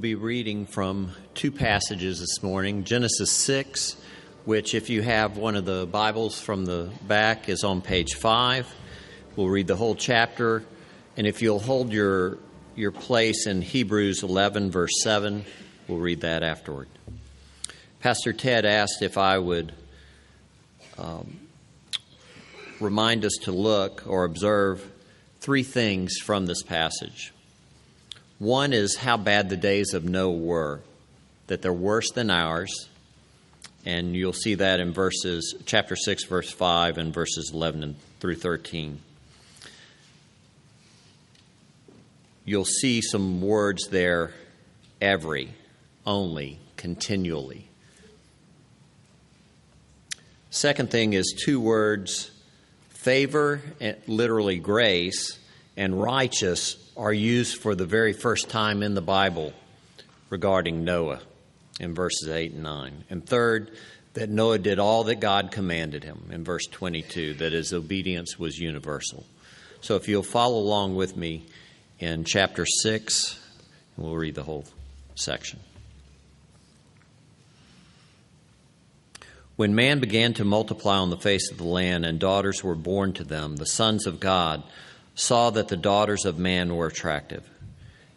Be reading from two passages this morning Genesis 6, which, if you have one of the Bibles from the back, is on page 5. We'll read the whole chapter. And if you'll hold your, your place in Hebrews 11, verse 7, we'll read that afterward. Pastor Ted asked if I would um, remind us to look or observe three things from this passage. One is how bad the days of Noah were, that they're worse than ours. And you'll see that in verses chapter 6 verse 5 and verses 11 through 13. You'll see some words there every, only, continually. Second thing is two words favor, literally grace, and righteous are used for the very first time in the Bible regarding Noah in verses 8 and 9. And third, that Noah did all that God commanded him in verse 22, that his obedience was universal. So if you'll follow along with me in chapter 6, and we'll read the whole section. When man began to multiply on the face of the land and daughters were born to them, the sons of God, saw that the daughters of man were attractive,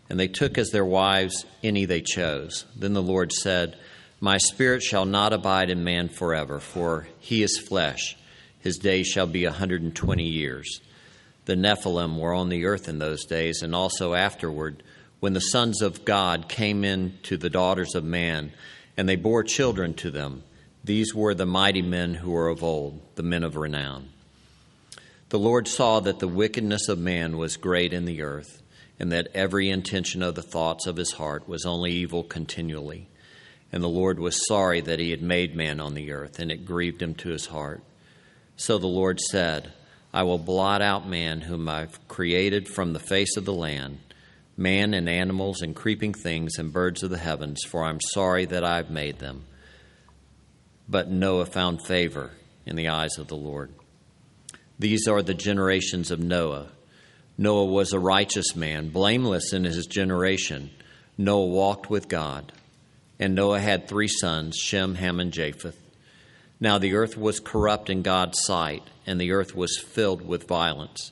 and they took as their wives any they chose. Then the Lord said, My spirit shall not abide in man forever, for he is flesh. His days shall be a hundred and twenty years. The Nephilim were on the earth in those days, and also afterward, when the sons of God came in to the daughters of man, and they bore children to them. These were the mighty men who were of old, the men of renown. The Lord saw that the wickedness of man was great in the earth, and that every intention of the thoughts of his heart was only evil continually. And the Lord was sorry that he had made man on the earth, and it grieved him to his heart. So the Lord said, I will blot out man whom I've created from the face of the land, man and animals and creeping things and birds of the heavens, for I'm sorry that I've made them. But Noah found favor in the eyes of the Lord. These are the generations of Noah. Noah was a righteous man, blameless in his generation. Noah walked with God. And Noah had three sons Shem, Ham, and Japheth. Now the earth was corrupt in God's sight, and the earth was filled with violence.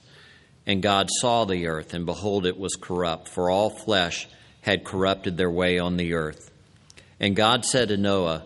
And God saw the earth, and behold, it was corrupt, for all flesh had corrupted their way on the earth. And God said to Noah,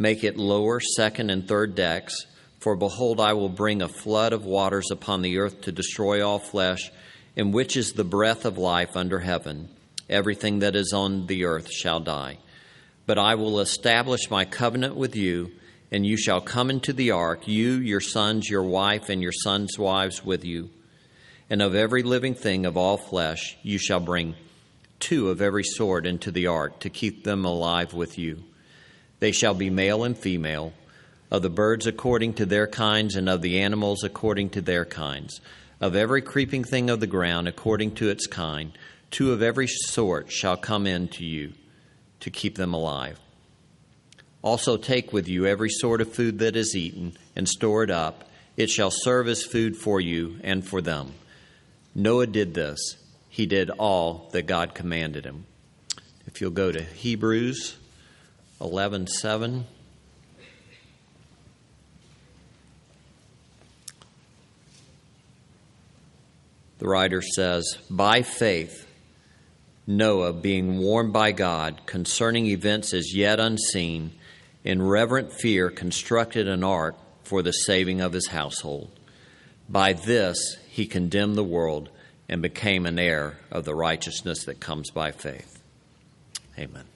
Make it lower, second, and third decks. For behold, I will bring a flood of waters upon the earth to destroy all flesh, in which is the breath of life under heaven. Everything that is on the earth shall die. But I will establish my covenant with you, and you shall come into the ark, you, your sons, your wife, and your sons' wives with you. And of every living thing of all flesh you shall bring two of every sort into the ark to keep them alive with you. They shall be male and female, of the birds according to their kinds, and of the animals according to their kinds, of every creeping thing of the ground according to its kind. Two of every sort shall come in to you to keep them alive. Also take with you every sort of food that is eaten, and store it up. It shall serve as food for you and for them. Noah did this. He did all that God commanded him. If you'll go to Hebrews 11:7 The writer says, "By faith Noah, being warned by God concerning events as yet unseen, in reverent fear constructed an ark for the saving of his household. By this he condemned the world and became an heir of the righteousness that comes by faith." Amen.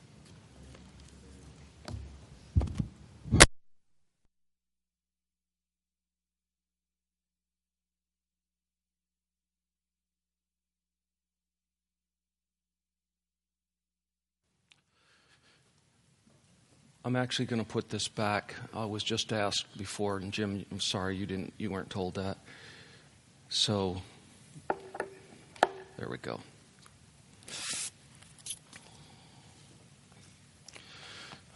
I'm actually going to put this back. I was just asked before, and Jim, I'm sorry you didn't, you weren't told that. So, there we go.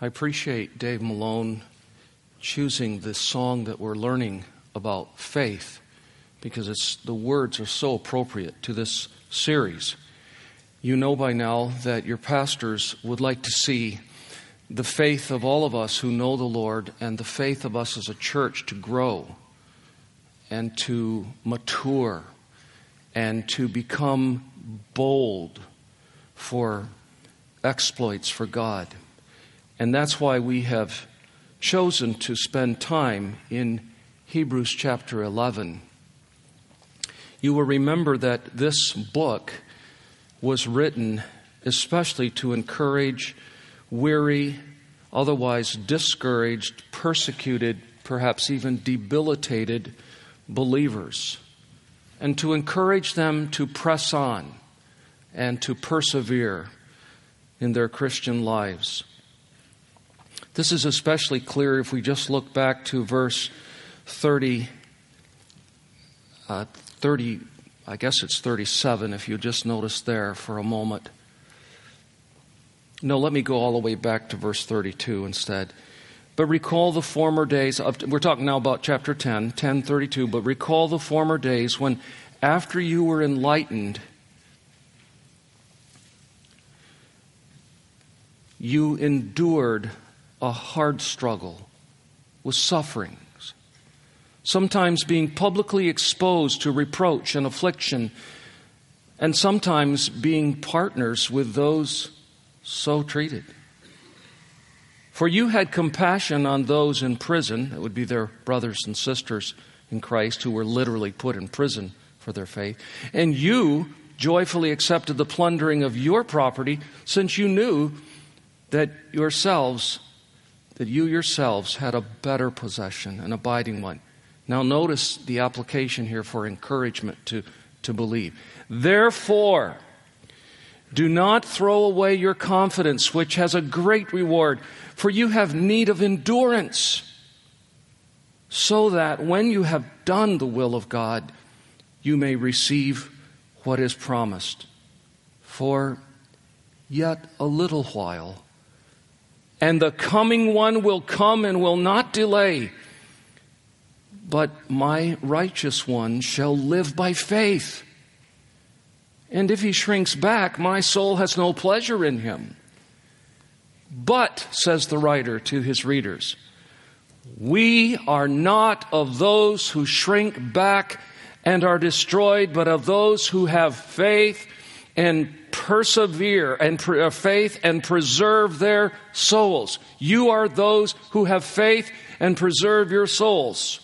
I appreciate Dave Malone choosing this song that we're learning about faith because it's the words are so appropriate to this series. You know by now that your pastors would like to see the faith of all of us who know the Lord and the faith of us as a church to grow and to mature and to become bold for exploits for God. And that's why we have chosen to spend time in Hebrews chapter 11. You will remember that this book was written especially to encourage weary, otherwise discouraged, persecuted, perhaps even debilitated believers, and to encourage them to press on and to persevere in their Christian lives. This is especially clear if we just look back to verse 30, uh, 30, I guess it's 37, if you just notice there for a moment. No, let me go all the way back to verse 32 instead. But recall the former days, of, we're talking now about chapter 10, 1032, but recall the former days when, after you were enlightened, you endured a hard struggle with sufferings, sometimes being publicly exposed to reproach and affliction, and sometimes being partners with those so treated. For you had compassion on those in prison, that would be their brothers and sisters in Christ who were literally put in prison for their faith, and you joyfully accepted the plundering of your property since you knew that yourselves that you yourselves had a better possession, an abiding one. Now, notice the application here for encouragement to, to believe. Therefore, do not throw away your confidence, which has a great reward, for you have need of endurance, so that when you have done the will of God, you may receive what is promised. For yet a little while, and the coming one will come and will not delay. But my righteous one shall live by faith. And if he shrinks back, my soul has no pleasure in him. But, says the writer to his readers, we are not of those who shrink back and are destroyed, but of those who have faith and persevere and pre- uh, faith and preserve their souls. You are those who have faith and preserve your souls.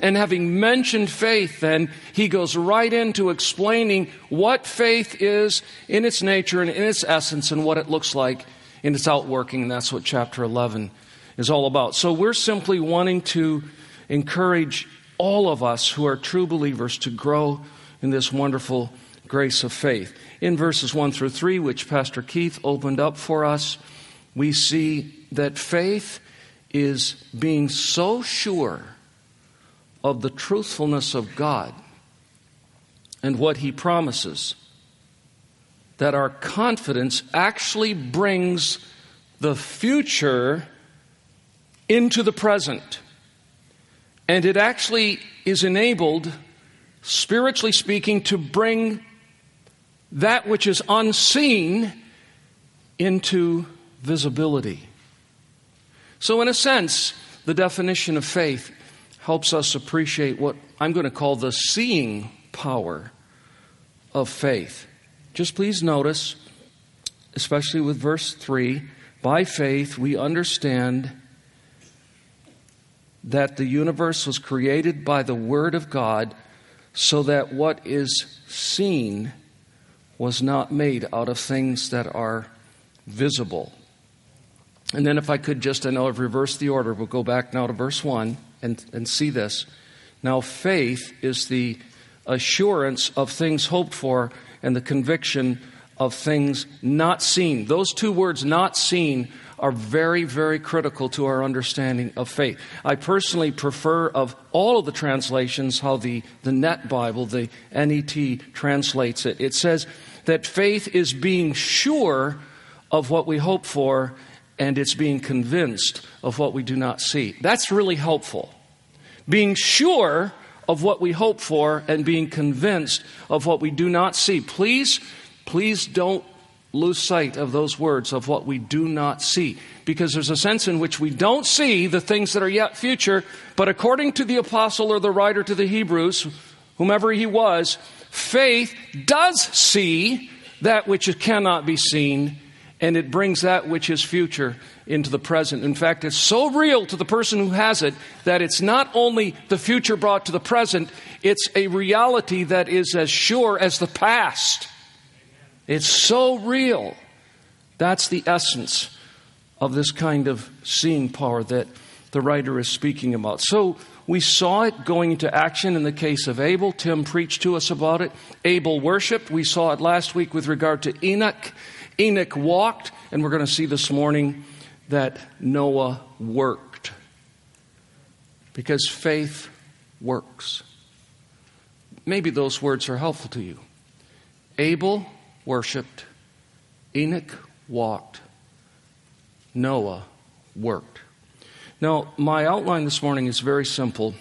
And having mentioned faith, then he goes right into explaining what faith is in its nature and in its essence and what it looks like in its outworking. And that's what chapter 11 is all about. So we're simply wanting to encourage all of us who are true believers to grow in this wonderful grace of faith. In verses 1 through 3, which Pastor Keith opened up for us, we see that faith is being so sure of the truthfulness of God and what He promises that our confidence actually brings the future into the present. And it actually is enabled, spiritually speaking, to bring that which is unseen into visibility. So, in a sense, the definition of faith helps us appreciate what I'm going to call the seeing power of faith. Just please notice, especially with verse 3 by faith we understand that the universe was created by the Word of God so that what is seen was not made out of things that are visible. And then, if I could just, I know I've reversed the order, we'll go back now to verse 1 and, and see this. Now, faith is the assurance of things hoped for and the conviction of things not seen. Those two words, not seen, are very, very critical to our understanding of faith. I personally prefer, of all of the translations, how the, the Net Bible, the NET, translates it. It says that faith is being sure of what we hope for and it's being convinced of what we do not see. That's really helpful. Being sure of what we hope for and being convinced of what we do not see. Please, please don't lose sight of those words of what we do not see. Because there's a sense in which we don't see the things that are yet future, but according to the apostle or the writer to the Hebrews, whomever he was, faith does see that which cannot be seen, and it brings that which is future into the present. In fact, it's so real to the person who has it that it's not only the future brought to the present, it's a reality that is as sure as the past. It's so real. That's the essence of this kind of seeing power that the writer is speaking about. So we saw it going into action in the case of Abel. Tim preached to us about it. Abel worshiped. We saw it last week with regard to Enoch. Enoch walked, and we're going to see this morning that Noah worked. Because faith works. Maybe those words are helpful to you. Abel worshiped, Enoch walked, Noah worked. Now, my outline this morning is very simple.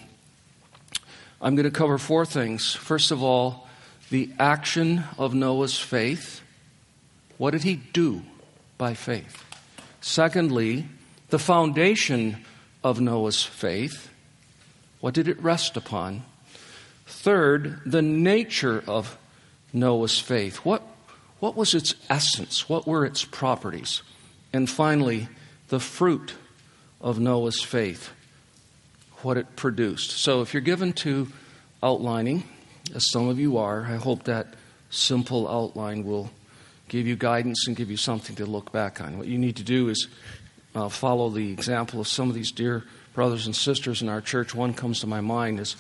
I'm going to cover four things. First of all, the action of Noah's faith. What did he do by faith? Secondly, the foundation of Noah's faith. What did it rest upon? Third, the nature of Noah's faith. What what was its essence? What were its properties? And finally, the fruit of Noah's faith, what it produced. So, if you're given to outlining, as some of you are, I hope that simple outline will give you guidance and give you something to look back on. What you need to do is uh, follow the example of some of these dear brothers and sisters in our church. One comes to my mind is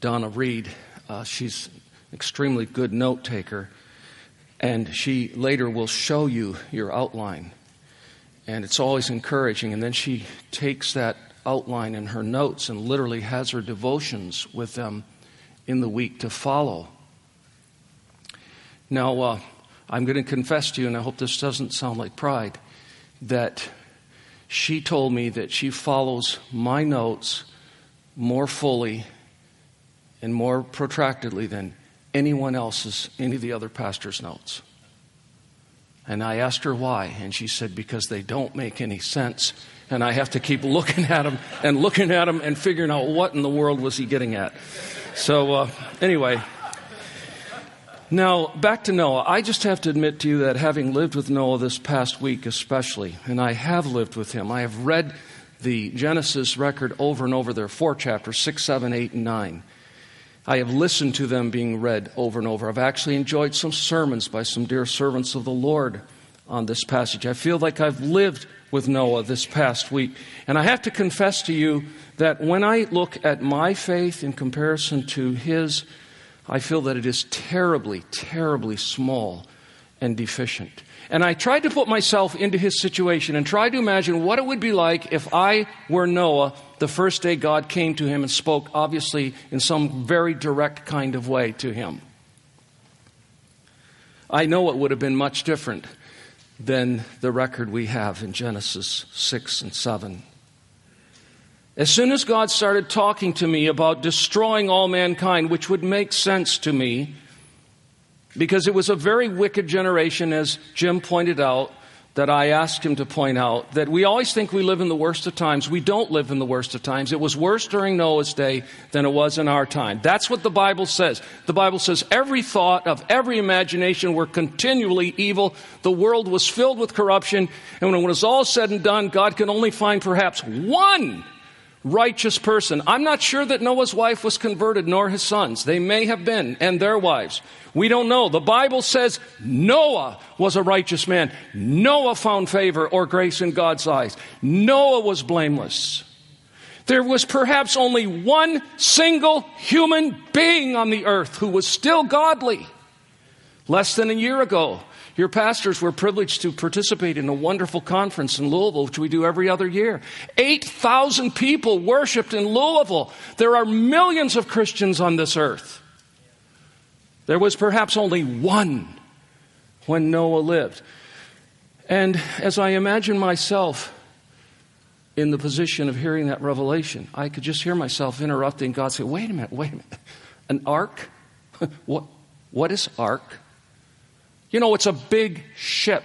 Donna Reed. Uh, she's an extremely good note taker. And she later will show you your outline. And it's always encouraging. And then she takes that outline in her notes and literally has her devotions with them in the week to follow. Now, uh, I'm going to confess to you, and I hope this doesn't sound like pride, that she told me that she follows my notes more fully and more protractedly than anyone else's, any of the other pastor's notes. And I asked her why, and she said, because they don't make any sense. And I have to keep looking at them and looking at them and figuring out what in the world was he getting at. So, uh, anyway. Now, back to Noah. I just have to admit to you that having lived with Noah this past week, especially, and I have lived with him, I have read the Genesis record over and over. There are four chapters six, seven, eight, and nine. I have listened to them being read over and over. I've actually enjoyed some sermons by some dear servants of the Lord on this passage. I feel like I've lived with Noah this past week. And I have to confess to you that when I look at my faith in comparison to his, I feel that it is terribly, terribly small and deficient. And I tried to put myself into his situation and tried to imagine what it would be like if I were Noah the first day God came to him and spoke, obviously, in some very direct kind of way to him. I know it would have been much different than the record we have in Genesis 6 and 7. As soon as God started talking to me about destroying all mankind, which would make sense to me, because it was a very wicked generation, as Jim pointed out, that I asked him to point out that we always think we live in the worst of times. We don't live in the worst of times. It was worse during Noah's day than it was in our time. That's what the Bible says. The Bible says every thought of every imagination were continually evil. The world was filled with corruption. And when it was all said and done, God could only find perhaps one righteous person. I'm not sure that Noah's wife was converted, nor his sons. They may have been, and their wives. We don't know. The Bible says Noah was a righteous man. Noah found favor or grace in God's eyes. Noah was blameless. There was perhaps only one single human being on the earth who was still godly. Less than a year ago, your pastors were privileged to participate in a wonderful conference in Louisville, which we do every other year. 8,000 people worshiped in Louisville. There are millions of Christians on this earth. There was perhaps only one when Noah lived. And as I imagine myself in the position of hearing that revelation, I could just hear myself interrupting God say, Wait a minute, wait a minute. An ark? what, what is ark? You know, it's a big ship.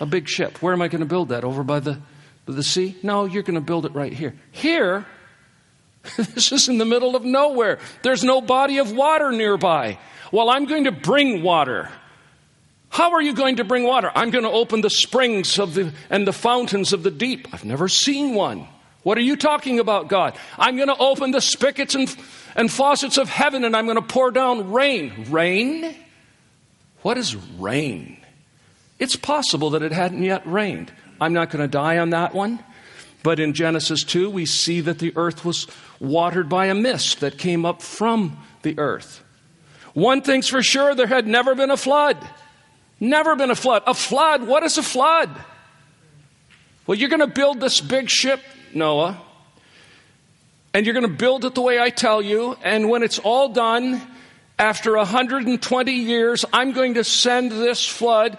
A big ship. Where am I going to build that? Over by the, by the sea? No, you're going to build it right here. Here, this is in the middle of nowhere. There's no body of water nearby. Well, I'm going to bring water. How are you going to bring water? I'm going to open the springs of the, and the fountains of the deep. I've never seen one. What are you talking about, God? I'm going to open the spigots and, and faucets of heaven and I'm going to pour down rain. Rain? What is rain? It's possible that it hadn't yet rained. I'm not going to die on that one. But in Genesis 2, we see that the earth was watered by a mist that came up from the earth. One thing's for sure there had never been a flood. Never been a flood. A flood, what is a flood? Well, you're going to build this big ship, Noah, and you're going to build it the way I tell you, and when it's all done, after 120 years, I'm going to send this flood,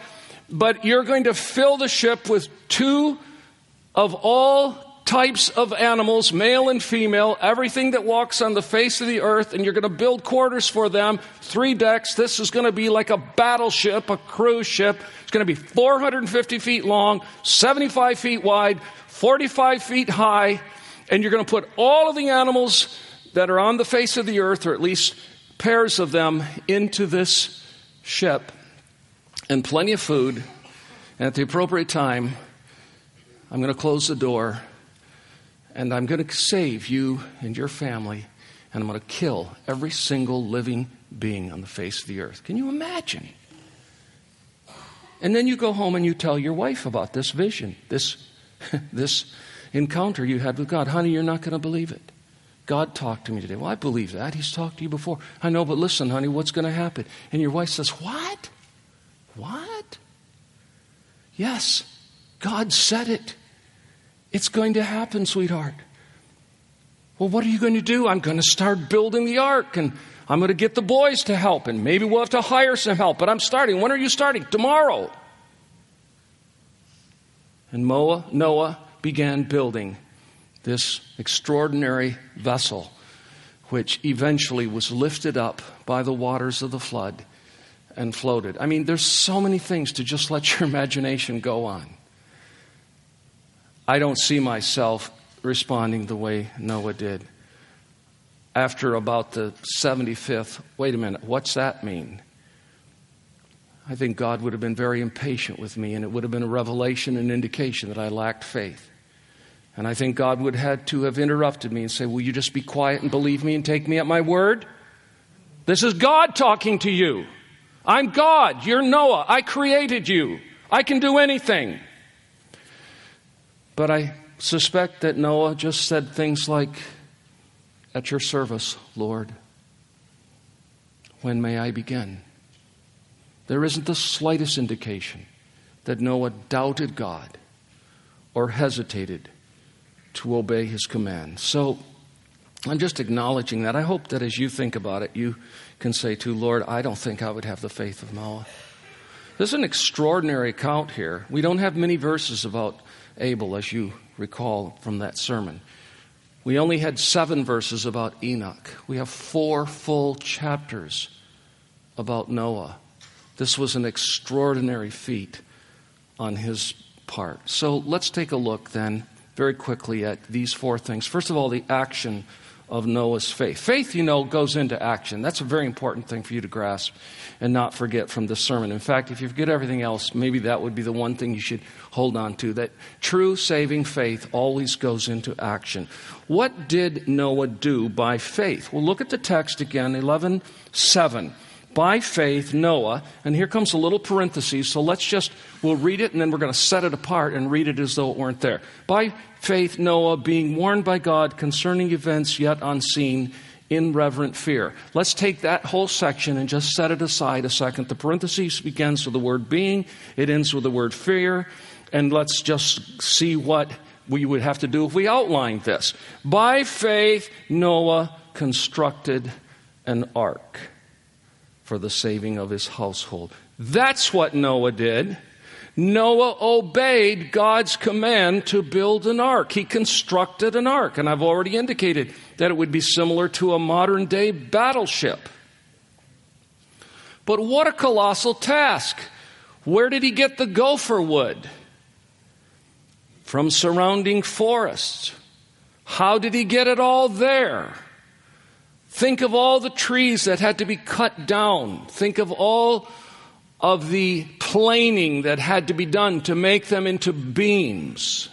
but you're going to fill the ship with two of all types of animals, male and female, everything that walks on the face of the earth, and you're going to build quarters for them, three decks. This is going to be like a battleship, a cruise ship. It's going to be 450 feet long, 75 feet wide, 45 feet high, and you're going to put all of the animals that are on the face of the earth, or at least pairs of them, into this ship, and plenty of food. And at the appropriate time, I'm going to close the door and I'm going to save you and your family, and I'm going to kill every single living being on the face of the earth. Can you imagine? And then you go home and you tell your wife about this vision, this, this encounter you had with God. Honey, you're not going to believe it. God talked to me today. Well, I believe that. He's talked to you before. I know, but listen, honey, what's going to happen? And your wife says, What? What? Yes, God said it. It's going to happen, sweetheart. Well, what are you going to do? I'm going to start building the ark and I'm going to get the boys to help and maybe we'll have to hire some help, but I'm starting. When are you starting? Tomorrow. And Noah, began building this extraordinary vessel, which eventually was lifted up by the waters of the flood and floated. I mean, there's so many things to just let your imagination go on. I don't see myself responding the way Noah did. After about the 75th, wait a minute, what's that mean? I think God would have been very impatient with me, and it would have been a revelation and indication that I lacked faith. And I think God would have had to have interrupted me and say, Will you just be quiet and believe me and take me at my word? This is God talking to you. I'm God. You're Noah. I created you. I can do anything. But I suspect that Noah just said things like, At your service, Lord. When may I begin? There isn't the slightest indication that Noah doubted God or hesitated to obey his command. So I'm just acknowledging that. I hope that as you think about it, you can say to Lord, I don't think I would have the faith of Noah. There's an extraordinary account here. We don't have many verses about Abel, as you recall from that sermon. We only had seven verses about Enoch. We have four full chapters about Noah. This was an extraordinary feat on his part. So let's take a look then, very quickly, at these four things. First of all, the action of Noah's faith. Faith, you know, goes into action. That's a very important thing for you to grasp and not forget from this sermon. In fact, if you forget everything else, maybe that would be the one thing you should hold on to that true saving faith always goes into action. What did Noah do by faith? Well, look at the text again, 11 7 by faith, Noah, and here comes a little parenthesis, so let's just, we'll read it and then we're going to set it apart and read it as though it weren't there. By faith, Noah, being warned by God concerning events yet unseen, in reverent fear. Let's take that whole section and just set it aside a second. The parenthesis begins with the word being, it ends with the word fear, and let's just see what we would have to do if we outlined this. By faith, Noah constructed an ark for the saving of his household. That's what Noah did. Noah obeyed God's command to build an ark. He constructed an ark, and I've already indicated that it would be similar to a modern day battleship. But what a colossal task! Where did he get the gopher wood? From surrounding forests. How did he get it all there? Think of all the trees that had to be cut down. Think of all of the planing that had to be done to make them into beams.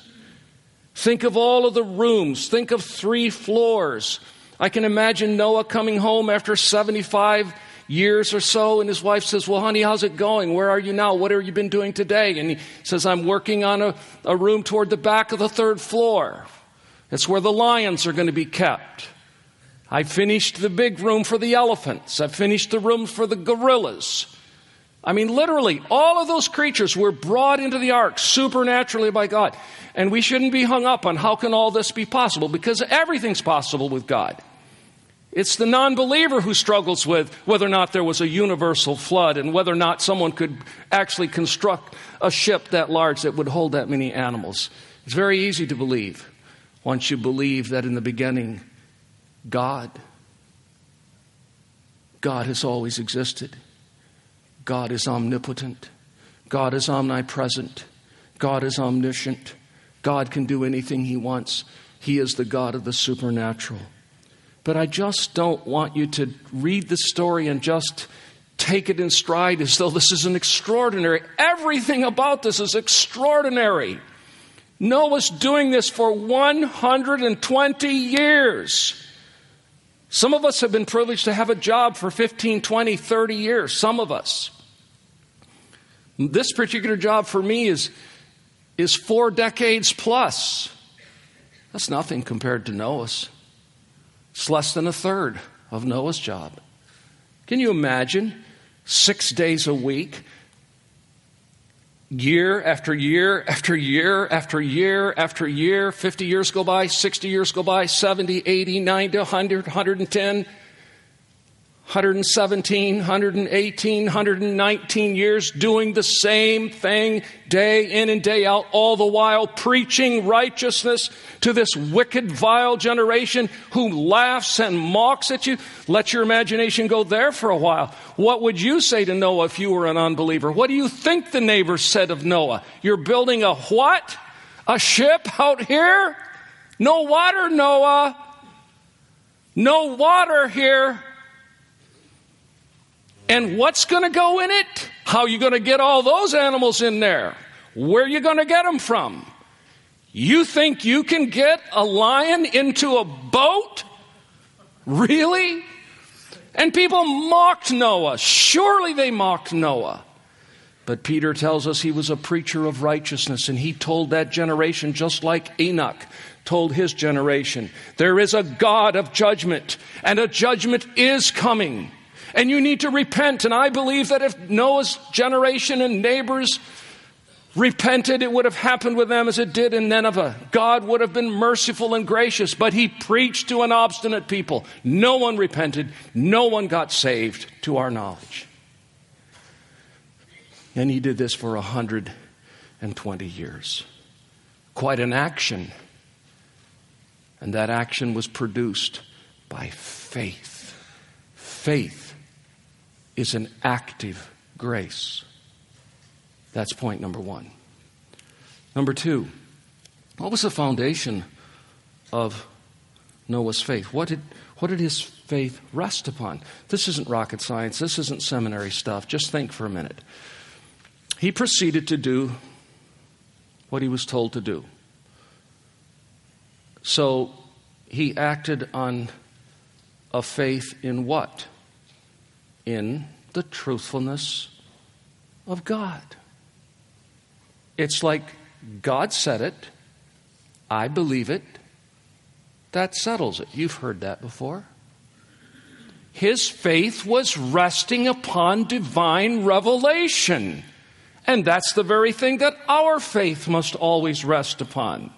Think of all of the rooms. Think of three floors. I can imagine Noah coming home after 75 years or so, and his wife says, Well, honey, how's it going? Where are you now? What have you been doing today? And he says, I'm working on a, a room toward the back of the third floor. It's where the lions are going to be kept. I finished the big room for the elephants. I finished the room for the gorillas. I mean, literally, all of those creatures were brought into the ark supernaturally by God. And we shouldn't be hung up on how can all this be possible because everything's possible with God. It's the non believer who struggles with whether or not there was a universal flood and whether or not someone could actually construct a ship that large that would hold that many animals. It's very easy to believe once you believe that in the beginning, God, God has always existed. God is omnipotent. God is omnipresent. God is omniscient. God can do anything He wants. He is the God of the supernatural. But I just don't want you to read the story and just take it in stride as though this is an extraordinary. Everything about this is extraordinary. Noah's doing this for 120 years. Some of us have been privileged to have a job for 15, 20, 30 years. Some of us. This particular job for me is, is four decades plus. That's nothing compared to Noah's. It's less than a third of Noah's job. Can you imagine? Six days a week, year after year after year after year after year. 50 years go by, 60 years go by, 70, 80, 90, 100, 110. 117, 118, 119 years doing the same thing day in and day out, all the while preaching righteousness to this wicked, vile generation who laughs and mocks at you. Let your imagination go there for a while. What would you say to Noah if you were an unbeliever? What do you think the neighbors said of Noah? You're building a what? A ship out here? No water, Noah. No water here. And what's going to go in it? How are you going to get all those animals in there? Where are you going to get them from? You think you can get a lion into a boat? Really? And people mocked Noah. Surely they mocked Noah. But Peter tells us he was a preacher of righteousness, and he told that generation, just like Enoch told his generation, there is a God of judgment, and a judgment is coming and you need to repent. And I believe that if Noah's generation and neighbors repented, it would have happened with them as it did in Nineveh. God would have been merciful and gracious, but he preached to an obstinate people. No one repented, no one got saved to our knowledge. And he did this for 120 years. Quite an action. And that action was produced by faith. Faith is an active grace. That's point number one. Number two, what was the foundation of Noah's faith? What did, what did his faith rest upon? This isn't rocket science, this isn't seminary stuff. Just think for a minute. He proceeded to do what he was told to do. So he acted on a faith in what? In the truthfulness of God. It's like God said it, I believe it, that settles it. You've heard that before. His faith was resting upon divine revelation. And that's the very thing that our faith must always rest upon.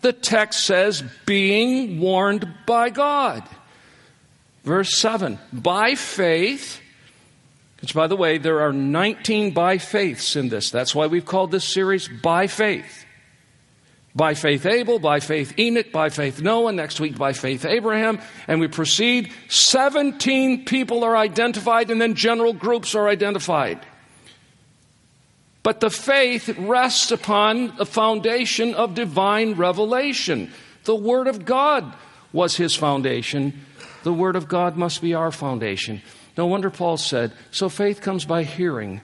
The text says, being warned by God. Verse 7 By faith, which by the way, there are 19 by faiths in this. That's why we've called this series By Faith. By faith Abel, by faith Enoch, by faith Noah, next week by faith Abraham, and we proceed. 17 people are identified, and then general groups are identified. But the faith rests upon the foundation of divine revelation. The Word of God was his foundation. The Word of God must be our foundation. No wonder Paul said, So faith comes by hearing,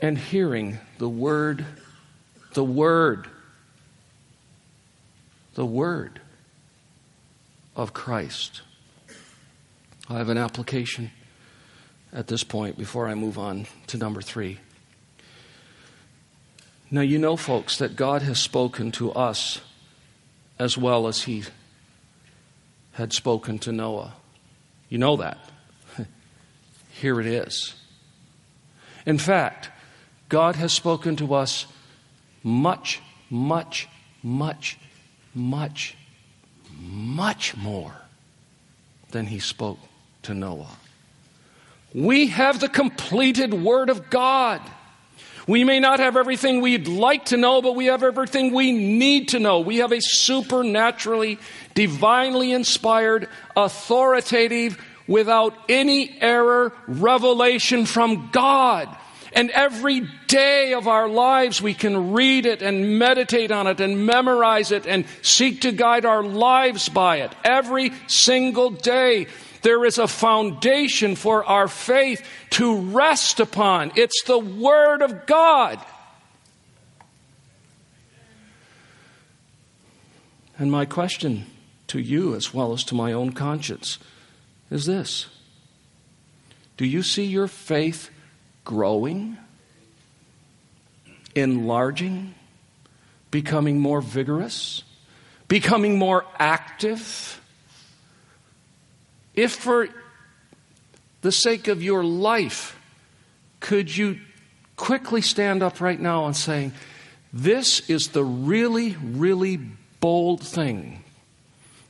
and hearing the Word, the Word, the Word of Christ. I have an application at this point before I move on to number three. Now, you know, folks, that God has spoken to us as well as He had spoken to Noah. You know that. Here it is. In fact, God has spoken to us much, much, much, much, much more than He spoke to Noah. We have the completed Word of God. We may not have everything we'd like to know, but we have everything we need to know. We have a supernaturally, divinely inspired, authoritative, without any error revelation from God. And every day of our lives, we can read it and meditate on it and memorize it and seek to guide our lives by it. Every single day. There is a foundation for our faith to rest upon. It's the Word of God. And my question to you, as well as to my own conscience, is this Do you see your faith growing, enlarging, becoming more vigorous, becoming more active? If for the sake of your life, could you quickly stand up right now and say, This is the really, really bold thing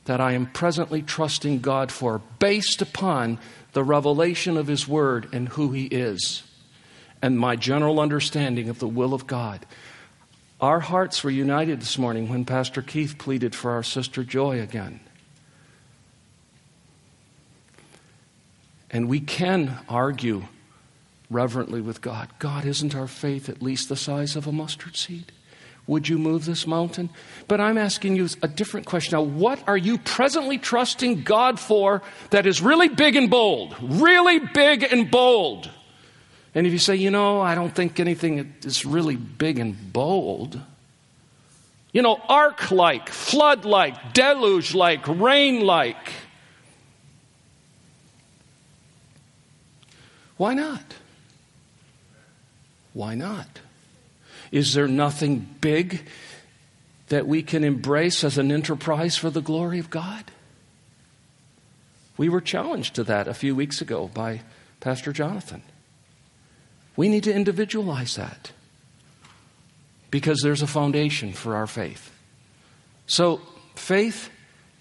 that I am presently trusting God for, based upon the revelation of His Word and who He is, and my general understanding of the will of God. Our hearts were united this morning when Pastor Keith pleaded for our sister Joy again. And we can argue reverently with God God, isn't our faith at least the size of a mustard seed? Would you move this mountain? But I'm asking you a different question now. What are you presently trusting God for that is really big and bold? Really big and bold. And if you say, you know, I don't think anything is really big and bold, you know, ark like, flood like, deluge like, rain like, Why not? Why not? Is there nothing big that we can embrace as an enterprise for the glory of God? We were challenged to that a few weeks ago by Pastor Jonathan. We need to individualize that because there's a foundation for our faith. So, faith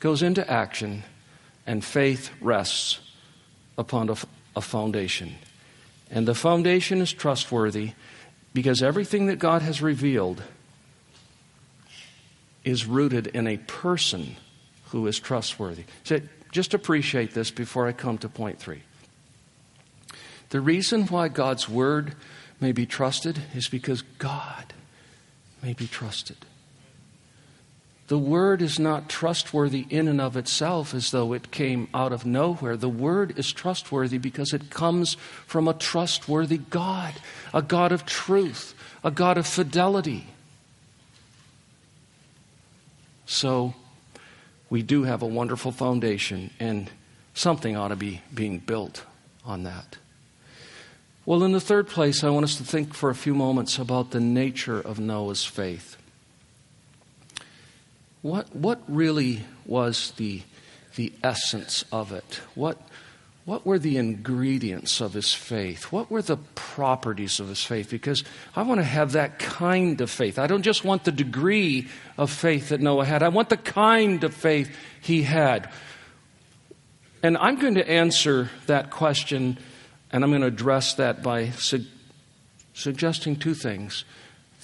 goes into action, and faith rests upon a, foundation. And the foundation is trustworthy because everything that God has revealed is rooted in a person who is trustworthy. So just appreciate this before I come to point three. The reason why God's word may be trusted is because God may be trusted. The word is not trustworthy in and of itself as though it came out of nowhere. The word is trustworthy because it comes from a trustworthy God, a God of truth, a God of fidelity. So, we do have a wonderful foundation, and something ought to be being built on that. Well, in the third place, I want us to think for a few moments about the nature of Noah's faith what, what really was the, the essence of it? What, what were the ingredients of his faith? What were the properties of his faith? Because I want to have that kind of faith. I don't just want the degree of faith that Noah had, I want the kind of faith he had. And I'm going to answer that question, and I'm going to address that by su- suggesting two things,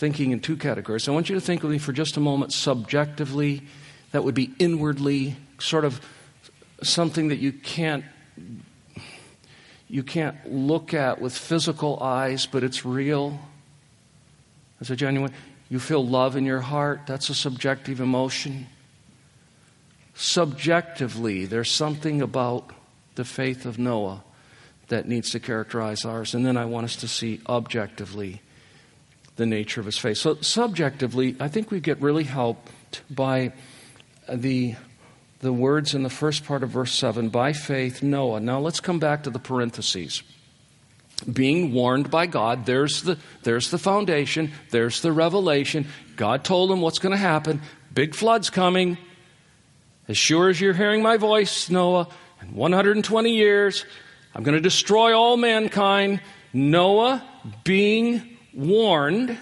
thinking in two categories. I want you to think with me for just a moment subjectively, that would be inwardly, sort of something that you can't you can't look at with physical eyes, but it's real. It's a genuine. You feel love in your heart, that's a subjective emotion. Subjectively, there's something about the faith of Noah that needs to characterize ours. And then I want us to see objectively the nature of his faith. So, subjectively, I think we get really helped by the the words in the first part of verse 7 by faith, Noah. Now let's come back to the parentheses. Being warned by God, there's the, there's the foundation, there's the revelation. God told him what's going to happen. Big flood's coming. As sure as you're hearing my voice, Noah, in 120 years, I'm going to destroy all mankind. Noah being warned,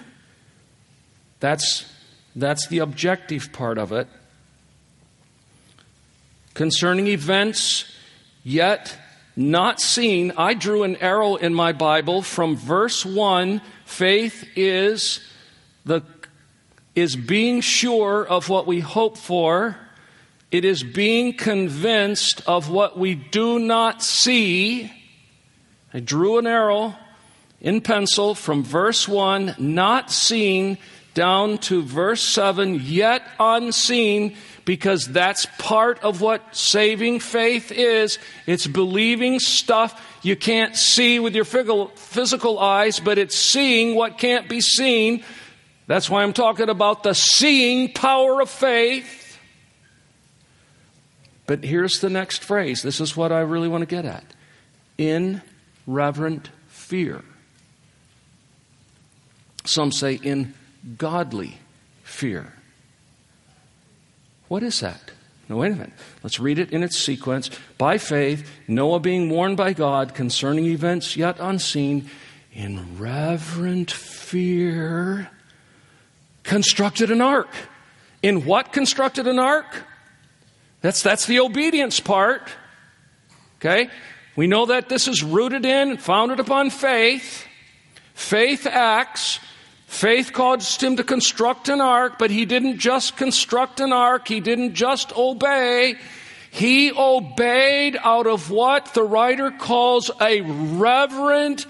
that's, that's the objective part of it concerning events yet not seen. I drew an arrow in my Bible from verse 1. Faith is the is being sure of what we hope for. It is being convinced of what we do not see. I drew an arrow in pencil from verse 1, not seen, down to verse 7, yet unseen because that's part of what saving faith is. It's believing stuff you can't see with your physical eyes, but it's seeing what can't be seen. That's why I'm talking about the seeing power of faith. But here's the next phrase. This is what I really want to get at. In reverent fear. Some say in godly fear. What is that? No, wait a minute. Let's read it in its sequence. By faith, Noah being warned by God concerning events yet unseen, in reverent fear, constructed an ark. In what constructed an ark? That's, that's the obedience part. Okay? We know that this is rooted in, founded upon faith. Faith acts. Faith caused him to construct an ark, but he didn't just construct an ark, he didn't just obey. He obeyed out of what the writer calls a reverent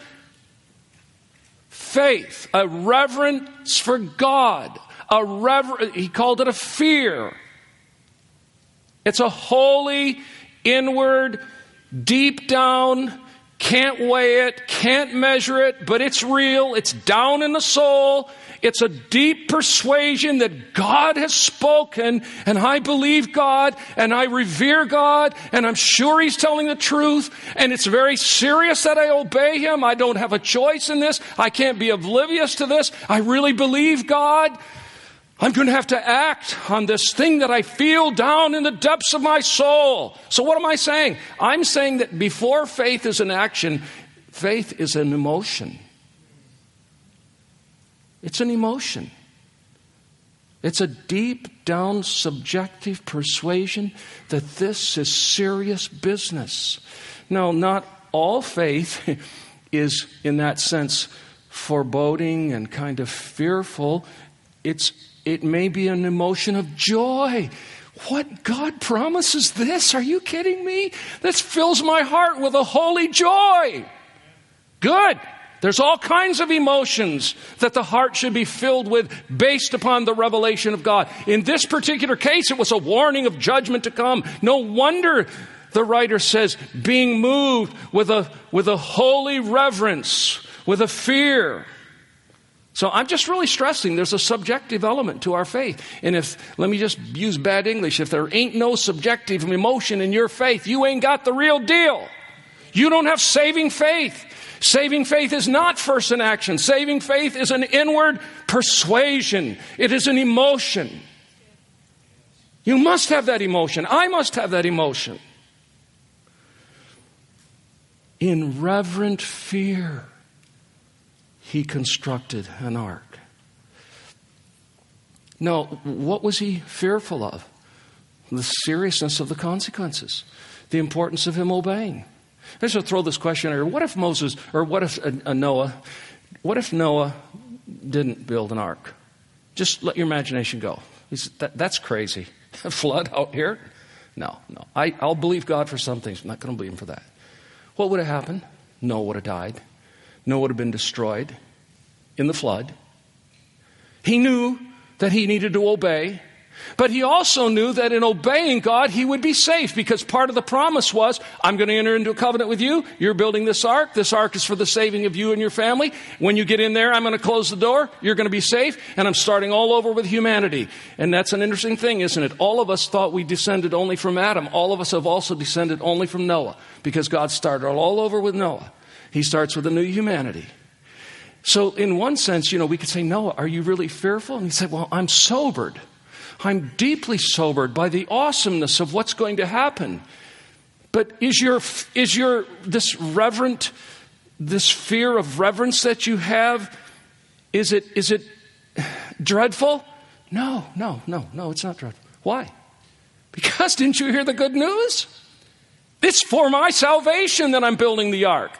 faith, a reverence for God, a rever- he called it a fear. It's a holy, inward, deep down can't weigh it, can't measure it, but it's real. It's down in the soul. It's a deep persuasion that God has spoken, and I believe God, and I revere God, and I'm sure He's telling the truth, and it's very serious that I obey Him. I don't have a choice in this. I can't be oblivious to this. I really believe God. I'm going to have to act on this thing that I feel down in the depths of my soul. So, what am I saying? I'm saying that before faith is an action, faith is an emotion. It's an emotion. It's a deep down subjective persuasion that this is serious business. Now, not all faith is, in that sense, foreboding and kind of fearful. It's it may be an emotion of joy. What? God promises this? Are you kidding me? This fills my heart with a holy joy. Good. There's all kinds of emotions that the heart should be filled with based upon the revelation of God. In this particular case, it was a warning of judgment to come. No wonder the writer says, being moved with a, with a holy reverence, with a fear. So I'm just really stressing there's a subjective element to our faith. And if, let me just use bad English, if there ain't no subjective emotion in your faith, you ain't got the real deal. You don't have saving faith. Saving faith is not first an action. Saving faith is an inward persuasion. It is an emotion. You must have that emotion. I must have that emotion. in reverent fear, he constructed an ark. Now, what was he fearful of? The seriousness of the consequences, the importance of him obeying. I just throw this question here. What if Moses, or what if a, a Noah, what if Noah didn't build an ark? Just let your imagination go. That, that's crazy. A flood out here? No, no. I, I'll believe God for some things. I'm not going to believe Him for that. What would have happened? Noah would have died. Noah would have been destroyed in the flood. He knew that he needed to obey. But he also knew that in obeying God, he would be safe because part of the promise was, I'm going to enter into a covenant with you. You're building this ark. This ark is for the saving of you and your family. When you get in there, I'm going to close the door. You're going to be safe. And I'm starting all over with humanity. And that's an interesting thing, isn't it? All of us thought we descended only from Adam. All of us have also descended only from Noah because God started all over with Noah. He starts with a new humanity. So, in one sense, you know, we could say, Noah, are you really fearful? And he said, Well, I'm sobered. I'm deeply sobered by the awesomeness of what's going to happen. But is your, is your, this reverent, this fear of reverence that you have, is it, is it dreadful? No, no, no, no, it's not dreadful. Why? Because didn't you hear the good news? It's for my salvation that I'm building the ark.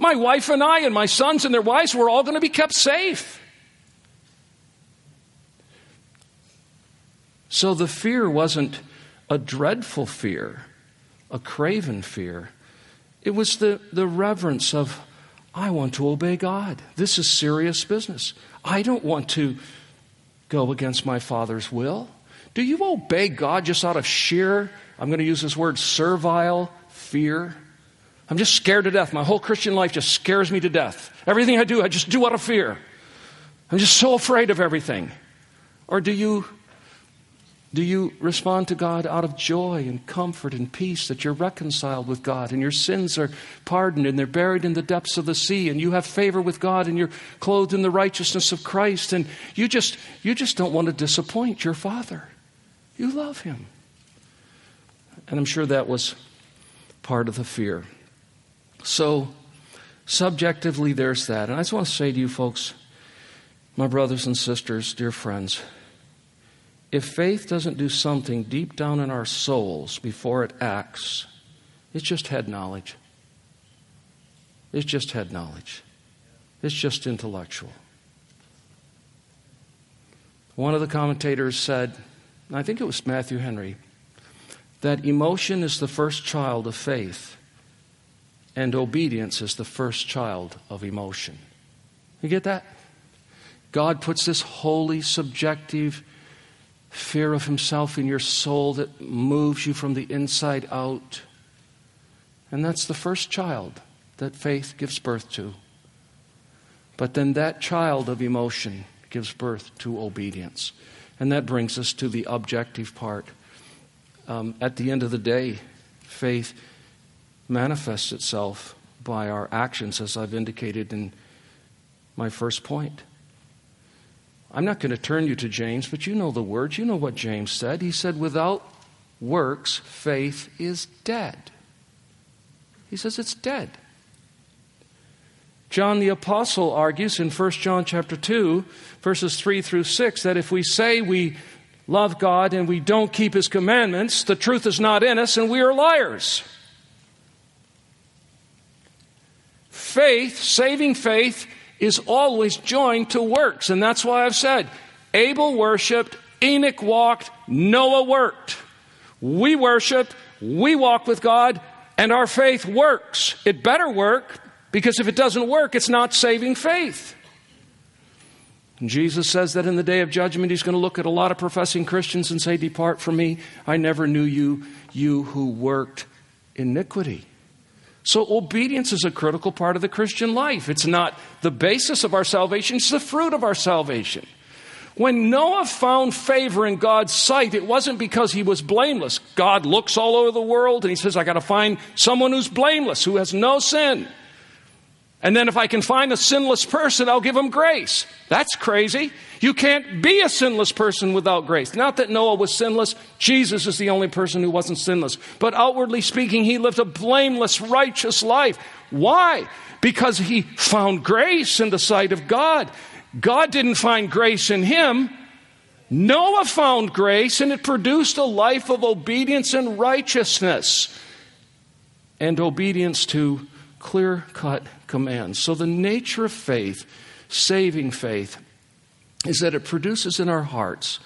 My wife and I and my sons and their wives were all going to be kept safe. So the fear wasn't a dreadful fear, a craven fear. It was the, the reverence of, I want to obey God. This is serious business. I don't want to go against my Father's will. Do you obey God just out of sheer, I'm going to use this word, servile fear? I'm just scared to death. My whole Christian life just scares me to death. Everything I do, I just do out of fear. I'm just so afraid of everything. Or do you do you respond to God out of joy and comfort and peace that you're reconciled with God and your sins are pardoned and they're buried in the depths of the sea and you have favor with God and you're clothed in the righteousness of Christ and you just you just don't want to disappoint your father. You love him. And I'm sure that was part of the fear. So subjectively there's that. And I just want to say to you folks, my brothers and sisters, dear friends, if faith doesn't do something deep down in our souls before it acts, it's just head knowledge. It's just head knowledge. It's just intellectual. One of the commentators said, I think it was Matthew Henry, that emotion is the first child of faith and obedience is the first child of emotion. You get that? God puts this holy, subjective, fear of Himself in your soul that moves you from the inside out. And that's the first child that faith gives birth to. But then that child of emotion gives birth to obedience. And that brings us to the objective part. Um, at the end of the day, faith manifests itself by our actions, as I've indicated in my first point. I'm not going to turn you to James, but you know the words. You know what James said. He said, Without works, faith is dead. He says it's dead. John the apostle argues in 1 John chapter 2 verses 3 through 6 that if we say we love God and we don't keep his commandments the truth is not in us and we are liars. Faith, saving faith is always joined to works. And that's why I've said Abel worshiped, Enoch walked, Noah worked. We worship, we walk with God, and our faith works. It better work because if it doesn't work, it's not saving faith. Jesus says that in the day of judgment, he's going to look at a lot of professing Christians and say, Depart from me, I never knew you, you who worked iniquity. So, obedience is a critical part of the Christian life. It's not the basis of our salvation, it's the fruit of our salvation. When Noah found favor in God's sight, it wasn't because he was blameless. God looks all over the world and he says, I got to find someone who's blameless, who has no sin. And then if I can find a sinless person, I'll give him grace. That's crazy. You can't be a sinless person without grace. Not that Noah was sinless. Jesus is the only person who wasn't sinless. But outwardly speaking, he lived a blameless, righteous life. Why? Because he found grace in the sight of God. God didn't find grace in him. Noah found grace and it produced a life of obedience and righteousness and obedience to clear cut commands. So, the nature of faith, saving faith, is that it produces in our hearts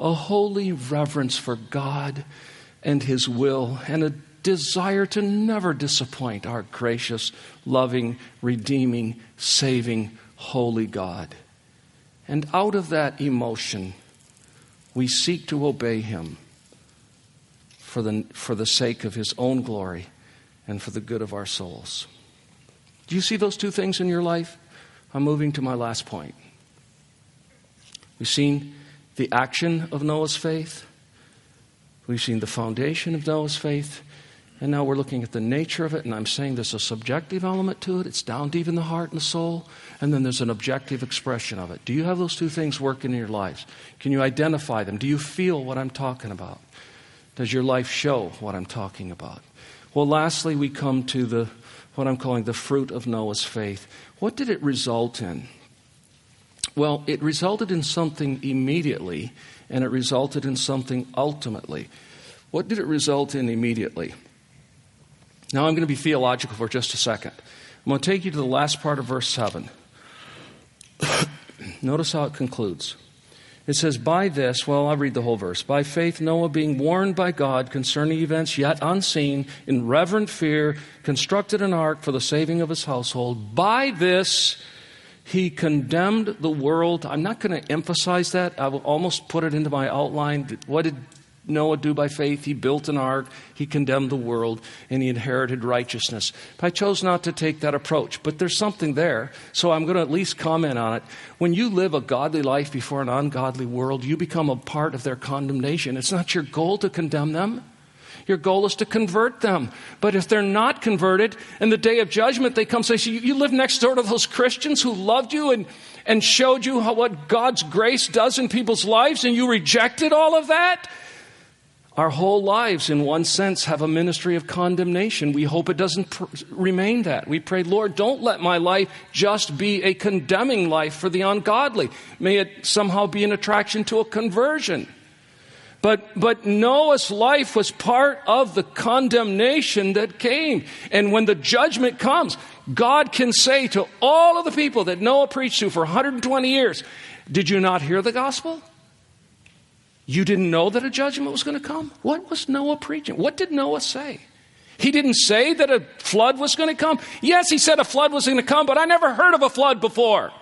a holy reverence for God and His will and a desire to never disappoint our gracious, loving, redeeming, saving, holy God. And out of that emotion, we seek to obey Him for the, for the sake of His own glory and for the good of our souls. Do you see those two things in your life? I'm moving to my last point. We've seen the action of Noah's faith, we've seen the foundation of Noah's faith, and now we're looking at the nature of it, and I'm saying there's a subjective element to it. It's down deep in the heart and the soul, and then there's an objective expression of it. Do you have those two things working in your lives? Can you identify them? Do you feel what I'm talking about? Does your life show what I'm talking about? Well, lastly, we come to the what I'm calling the fruit of Noah's faith. What did it result in? Well, it resulted in something immediately, and it resulted in something ultimately. What did it result in immediately? Now, I'm going to be theological for just a second. I'm going to take you to the last part of verse 7. Notice how it concludes. It says, By this, well, I'll read the whole verse. By faith, Noah, being warned by God concerning events yet unseen, in reverent fear, constructed an ark for the saving of his household. By this, he condemned the world. I'm not going to emphasize that. I will almost put it into my outline. What did Noah do by faith? He built an ark, he condemned the world, and he inherited righteousness. I chose not to take that approach, but there's something there, so I'm going to at least comment on it. When you live a godly life before an ungodly world, you become a part of their condemnation. It's not your goal to condemn them. Your goal is to convert them. But if they're not converted, in the day of judgment, they come say, so you live next door to those Christians who loved you and, and showed you how, what God's grace does in people's lives, and you rejected all of that? Our whole lives, in one sense, have a ministry of condemnation. We hope it doesn't pr- remain that. We pray, Lord, don't let my life just be a condemning life for the ungodly. May it somehow be an attraction to a conversion. But, but Noah's life was part of the condemnation that came. And when the judgment comes, God can say to all of the people that Noah preached to for 120 years, Did you not hear the gospel? You didn't know that a judgment was going to come? What was Noah preaching? What did Noah say? He didn't say that a flood was going to come. Yes, he said a flood was going to come, but I never heard of a flood before.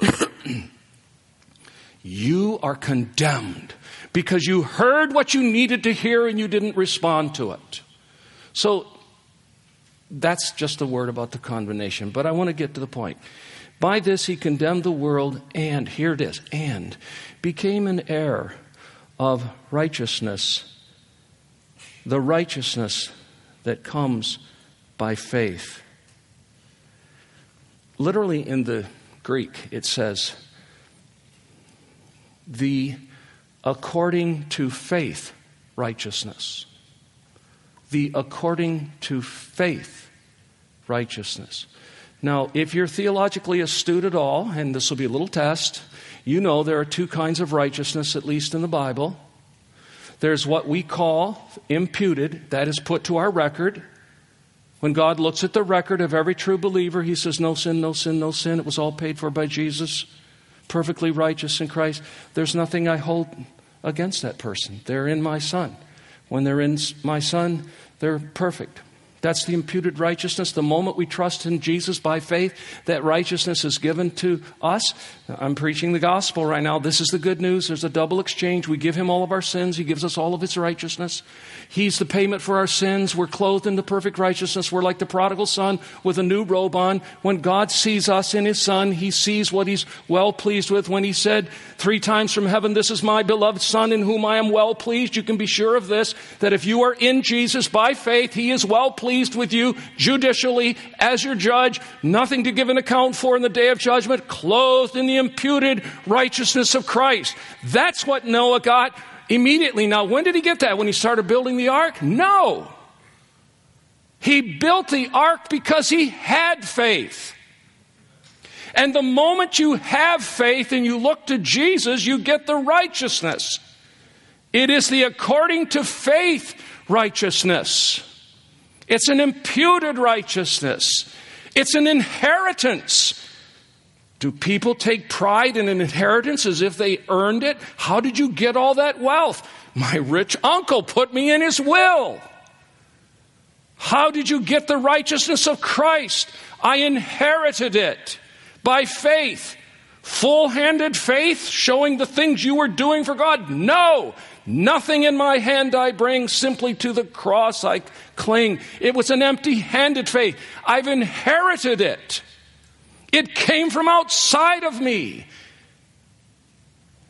you are condemned because you heard what you needed to hear and you didn't respond to it. So that's just a word about the condemnation, but I want to get to the point. By this he condemned the world and, here it is, and became an heir of righteousness, the righteousness that comes by faith. Literally in the Greek, it says, the according to faith righteousness. The according to faith righteousness. Now, if you're theologically astute at all, and this will be a little test, you know there are two kinds of righteousness, at least in the Bible. There's what we call imputed, that is put to our record. When God looks at the record of every true believer, He says, No sin, no sin, no sin. It was all paid for by Jesus, perfectly righteous in Christ. There's nothing I hold against that person. They're in my Son. When they're in my Son, they're perfect. That's the imputed righteousness. The moment we trust in Jesus by faith, that righteousness is given to us. I'm preaching the gospel right now. This is the good news. There's a double exchange. We give him all of our sins, he gives us all of his righteousness. He's the payment for our sins. We're clothed in the perfect righteousness. We're like the prodigal son with a new robe on. When God sees us in his son, he sees what he's well pleased with. When he said three times from heaven, This is my beloved son in whom I am well pleased, you can be sure of this, that if you are in Jesus by faith, he is well pleased pleased with you judicially as your judge, nothing to give an account for in the day of judgment, clothed in the imputed righteousness of Christ. That's what Noah got immediately. Now, when did he get that? When he started building the ark? No. He built the ark because he had faith. And the moment you have faith and you look to Jesus, you get the righteousness. It is the according to faith righteousness. It's an imputed righteousness. It's an inheritance. Do people take pride in an inheritance as if they earned it? How did you get all that wealth? My rich uncle put me in his will. How did you get the righteousness of Christ? I inherited it by faith. Full handed faith, showing the things you were doing for God? No. Nothing in my hand I bring, simply to the cross I cling. It was an empty handed faith. I've inherited it. It came from outside of me.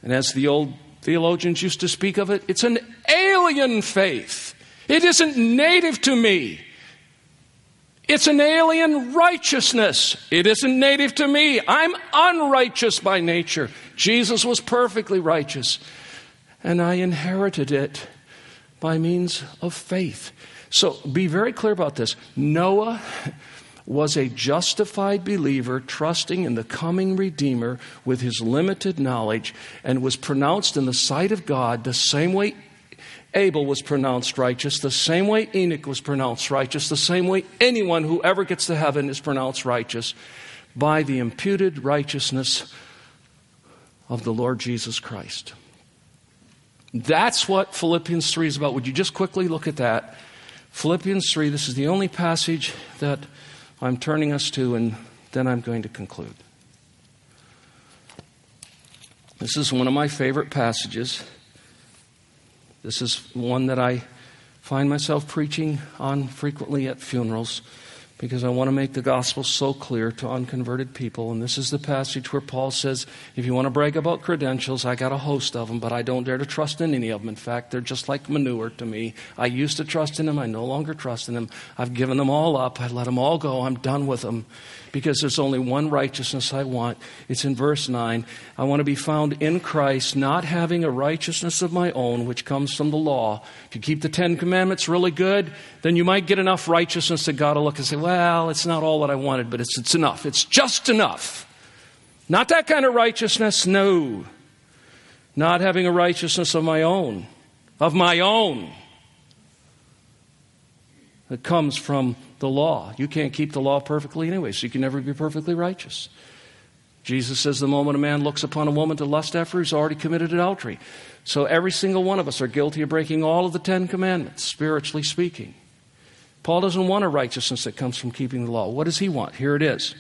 And as the old theologians used to speak of it, it's an alien faith. It isn't native to me. It's an alien righteousness. It isn't native to me. I'm unrighteous by nature. Jesus was perfectly righteous. And I inherited it by means of faith. So be very clear about this. Noah was a justified believer trusting in the coming Redeemer with his limited knowledge and was pronounced in the sight of God the same way Abel was pronounced righteous, the same way Enoch was pronounced righteous, the same way anyone who ever gets to heaven is pronounced righteous by the imputed righteousness of the Lord Jesus Christ. That's what Philippians 3 is about. Would you just quickly look at that? Philippians 3, this is the only passage that I'm turning us to, and then I'm going to conclude. This is one of my favorite passages. This is one that I find myself preaching on frequently at funerals because I want to make the gospel so clear to unconverted people. And this is the passage where Paul says, if you want to brag about credentials, I got a host of them, but I don't dare to trust in any of them. In fact, they're just like manure to me. I used to trust in them. I no longer trust in them. I've given them all up. I let them all go. I'm done with them because there's only one righteousness I want. It's in verse 9. I want to be found in Christ, not having a righteousness of my own, which comes from the law. If you keep the Ten Commandments really good, then you might get enough righteousness that God will look and say, well, it's not all that I wanted, but it's, it's enough. It's just enough. Not that kind of righteousness, no. Not having a righteousness of my own, of my own, that comes from the law. You can't keep the law perfectly anyway, so you can never be perfectly righteous. Jesus says the moment a man looks upon a woman to lust after, he's already committed adultery. So every single one of us are guilty of breaking all of the Ten Commandments, spiritually speaking. Paul doesn't want a righteousness that comes from keeping the law. What does he want? Here it is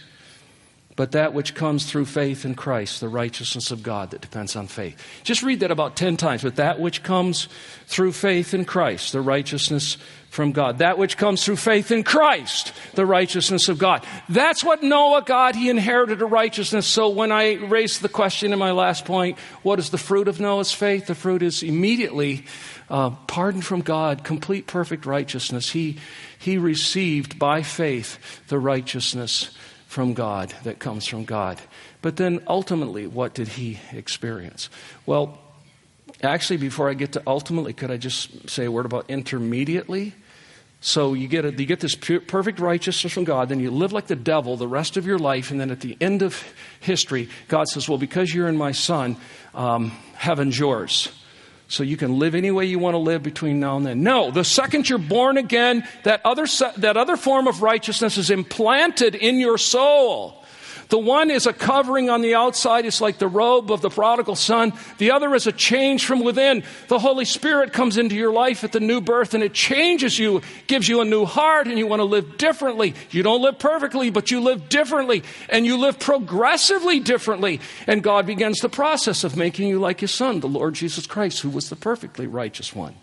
but that which comes through faith in Christ, the righteousness of God that depends on faith. Just read that about 10 times. But that which comes through faith in Christ, the righteousness from God. That which comes through faith in Christ, the righteousness of God. That's what Noah got. He inherited a righteousness. So when I raised the question in my last point, what is the fruit of Noah's faith? The fruit is immediately uh, pardon from God, complete perfect righteousness. He, he received by faith the righteousness from God that comes from God. But then ultimately, what did he experience? Well, actually, before I get to ultimately, could I just say a word about intermediately? So you get, a, you get this pure, perfect righteousness from God, then you live like the devil the rest of your life, and then at the end of history, God says, Well, because you're in my son, um, heaven's yours so you can live any way you want to live between now and then. No, the second you're born again, that other, that other form of righteousness is implanted in your soul. The one is a covering on the outside, it's like the robe of the prodigal son. The other is a change from within. The Holy Spirit comes into your life at the new birth and it changes you, gives you a new heart, and you want to live differently. You don't live perfectly, but you live differently, and you live progressively differently. And God begins the process of making you like his son, the Lord Jesus Christ, who was the perfectly righteous one.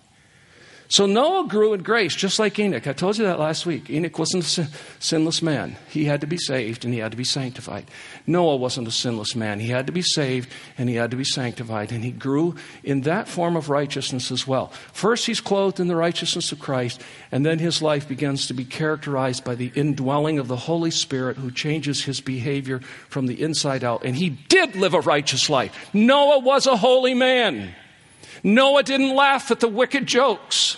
So Noah grew in grace, just like Enoch. I told you that last week. Enoch wasn't a sin- sinless man. He had to be saved and he had to be sanctified. Noah wasn't a sinless man. He had to be saved and he had to be sanctified. And he grew in that form of righteousness as well. First, he's clothed in the righteousness of Christ, and then his life begins to be characterized by the indwelling of the Holy Spirit who changes his behavior from the inside out. And he did live a righteous life. Noah was a holy man. Noah didn't laugh at the wicked jokes.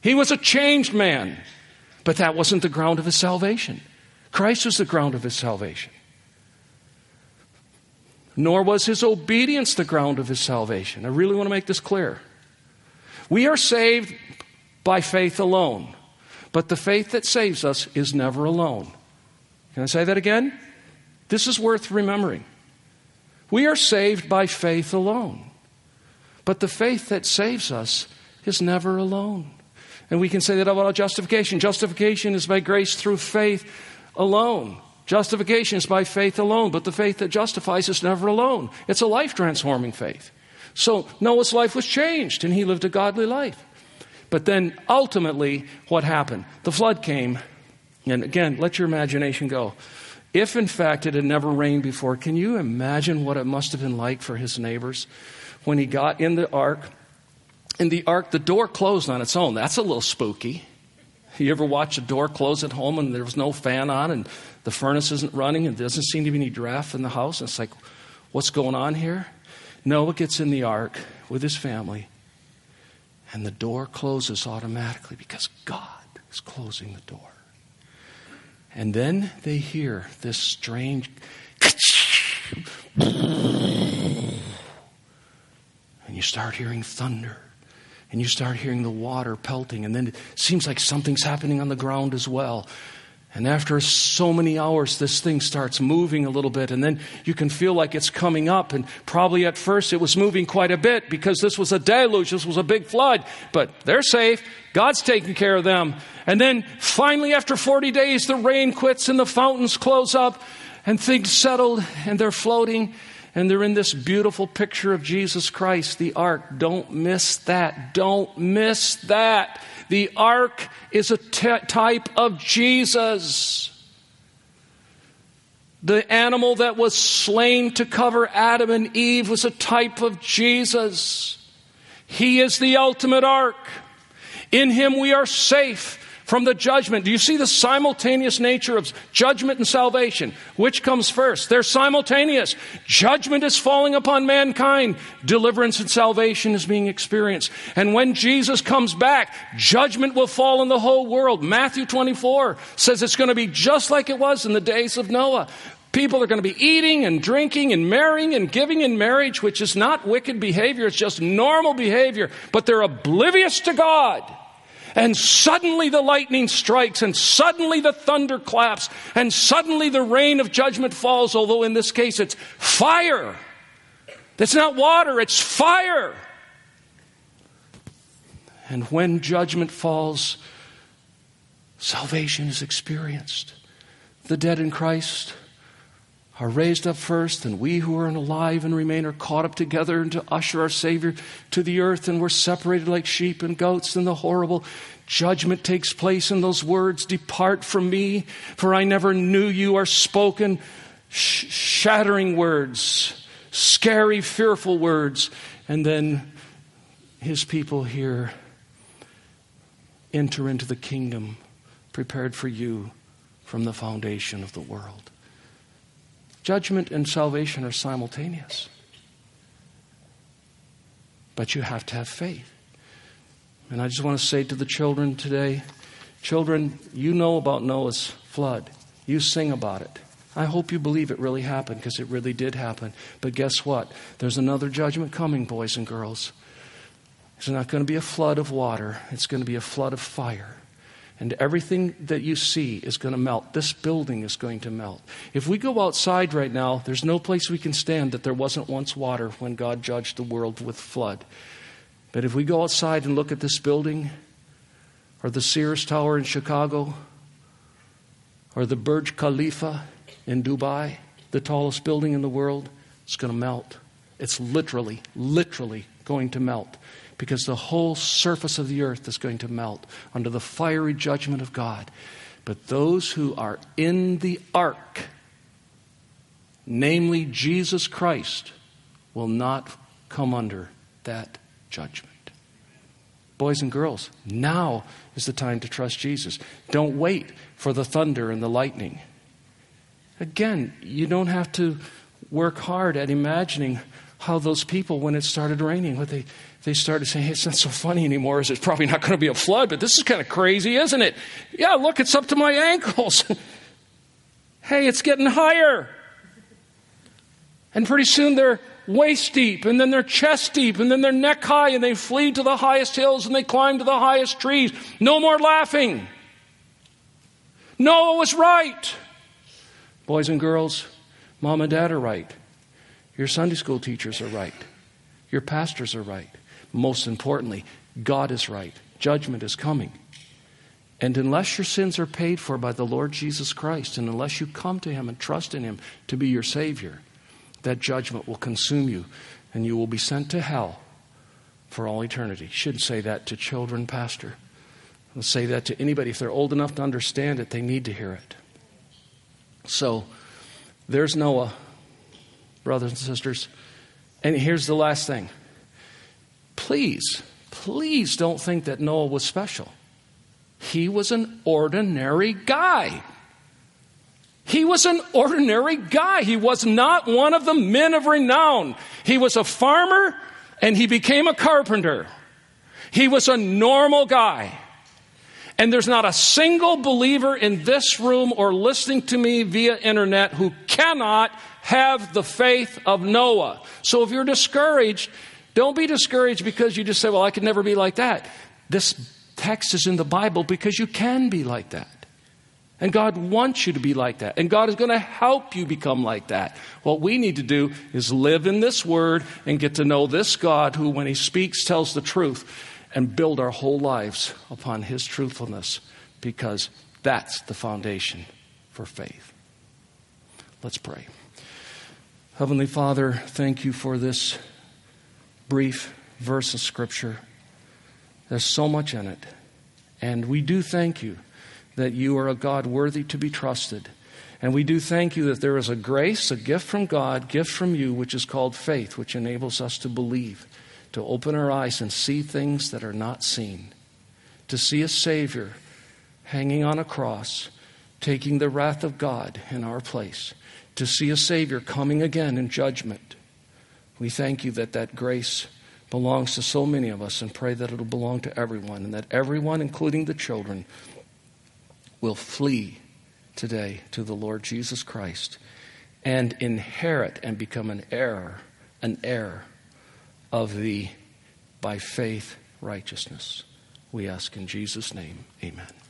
He was a changed man, but that wasn't the ground of his salvation. Christ was the ground of his salvation. Nor was his obedience the ground of his salvation. I really want to make this clear. We are saved by faith alone, but the faith that saves us is never alone. Can I say that again? This is worth remembering. We are saved by faith alone. But the faith that saves us is never alone. And we can say that about justification. Justification is by grace through faith alone. Justification is by faith alone, but the faith that justifies is never alone. It's a life transforming faith. So Noah's life was changed and he lived a godly life. But then ultimately, what happened? The flood came. And again, let your imagination go. If in fact it had never rained before, can you imagine what it must have been like for his neighbors when he got in the ark? In the ark, the door closed on its own. That's a little spooky. You ever watch a door close at home and there was no fan on and the furnace isn't running and there doesn't seem to be any draft in the house? And it's like, what's going on here? Noah gets in the ark with his family and the door closes automatically because God is closing the door. And then they hear this strange. And you start hearing thunder. And you start hearing the water pelting. And then it seems like something's happening on the ground as well. And after so many hours, this thing starts moving a little bit, and then you can feel like it's coming up. And probably at first it was moving quite a bit because this was a deluge, this was a big flood. But they're safe, God's taking care of them. And then finally, after 40 days, the rain quits and the fountains close up, and things settled, and they're floating. And they're in this beautiful picture of Jesus Christ, the ark. Don't miss that. Don't miss that. The ark is a t- type of Jesus. The animal that was slain to cover Adam and Eve was a type of Jesus. He is the ultimate ark. In him we are safe from the judgment. Do you see the simultaneous nature of judgment and salvation? Which comes first? They're simultaneous. Judgment is falling upon mankind, deliverance and salvation is being experienced. And when Jesus comes back, judgment will fall on the whole world. Matthew 24 says it's going to be just like it was in the days of Noah. People are going to be eating and drinking and marrying and giving in marriage, which is not wicked behavior, it's just normal behavior, but they're oblivious to God. And suddenly the lightning strikes, and suddenly the thunder claps, and suddenly the rain of judgment falls, although in this case it's fire. It's not water, it's fire. And when judgment falls, salvation is experienced. The dead in Christ are raised up first, and we who are alive and remain are caught up together and to usher our Savior to the earth, and we're separated like sheep and goats, and the horrible judgment takes place, and those words, Depart from me, for I never knew you, are spoken, sh- shattering words, scary, fearful words, and then his people here enter into the kingdom prepared for you from the foundation of the world. Judgment and salvation are simultaneous. But you have to have faith. And I just want to say to the children today children, you know about Noah's flood, you sing about it. I hope you believe it really happened because it really did happen. But guess what? There's another judgment coming, boys and girls. It's not going to be a flood of water, it's going to be a flood of fire and everything that you see is going to melt. This building is going to melt. If we go outside right now, there's no place we can stand that there wasn't once water when God judged the world with flood. But if we go outside and look at this building, or the Sears Tower in Chicago, or the Burj Khalifa in Dubai, the tallest building in the world, it's going to melt. It's literally, literally going to melt because the whole surface of the earth is going to melt under the fiery judgment of God. But those who are in the ark, namely Jesus Christ, will not come under that judgment. Boys and girls, now is the time to trust Jesus. Don't wait for the thunder and the lightning. Again, you don't have to work hard at imagining how those people, when it started raining, what they, they started saying, hey, it's not so funny anymore. It's probably not going to be a flood, but this is kind of crazy, isn't it? Yeah, look, it's up to my ankles. hey, it's getting higher. And pretty soon they're waist deep, and then they're chest deep, and then they're neck high, and they flee to the highest hills and they climb to the highest trees. No more laughing. Noah was right. Boys and girls, mom and dad are right. Your Sunday school teachers are right. Your pastors are right. Most importantly, God is right. Judgment is coming. And unless your sins are paid for by the Lord Jesus Christ, and unless you come to Him and trust in Him to be your Savior, that judgment will consume you and you will be sent to hell for all eternity. Should say that to children, Pastor. I'll say that to anybody. If they're old enough to understand it, they need to hear it. So there's Noah, brothers and sisters. And here's the last thing. Please, please don't think that Noah was special. He was an ordinary guy. He was an ordinary guy. He was not one of the men of renown. He was a farmer and he became a carpenter. He was a normal guy. And there's not a single believer in this room or listening to me via internet who cannot have the faith of Noah. So if you're discouraged, don't be discouraged because you just say, well, I could never be like that. This text is in the Bible because you can be like that. And God wants you to be like that. And God is going to help you become like that. What we need to do is live in this word and get to know this God who, when He speaks, tells the truth and build our whole lives upon His truthfulness because that's the foundation for faith. Let's pray. Heavenly Father, thank you for this brief verse of Scripture. There's so much in it. And we do thank you that you are a God worthy to be trusted. And we do thank you that there is a grace, a gift from God, gift from you, which is called faith, which enables us to believe, to open our eyes and see things that are not seen, to see a Savior hanging on a cross, taking the wrath of God in our place, to see a Savior coming again in judgment. We thank you that that grace belongs to so many of us and pray that it'll belong to everyone and that everyone, including the children, will flee today to the Lord Jesus Christ and inherit and become an heir, an heir of the by faith righteousness. We ask in Jesus' name, amen.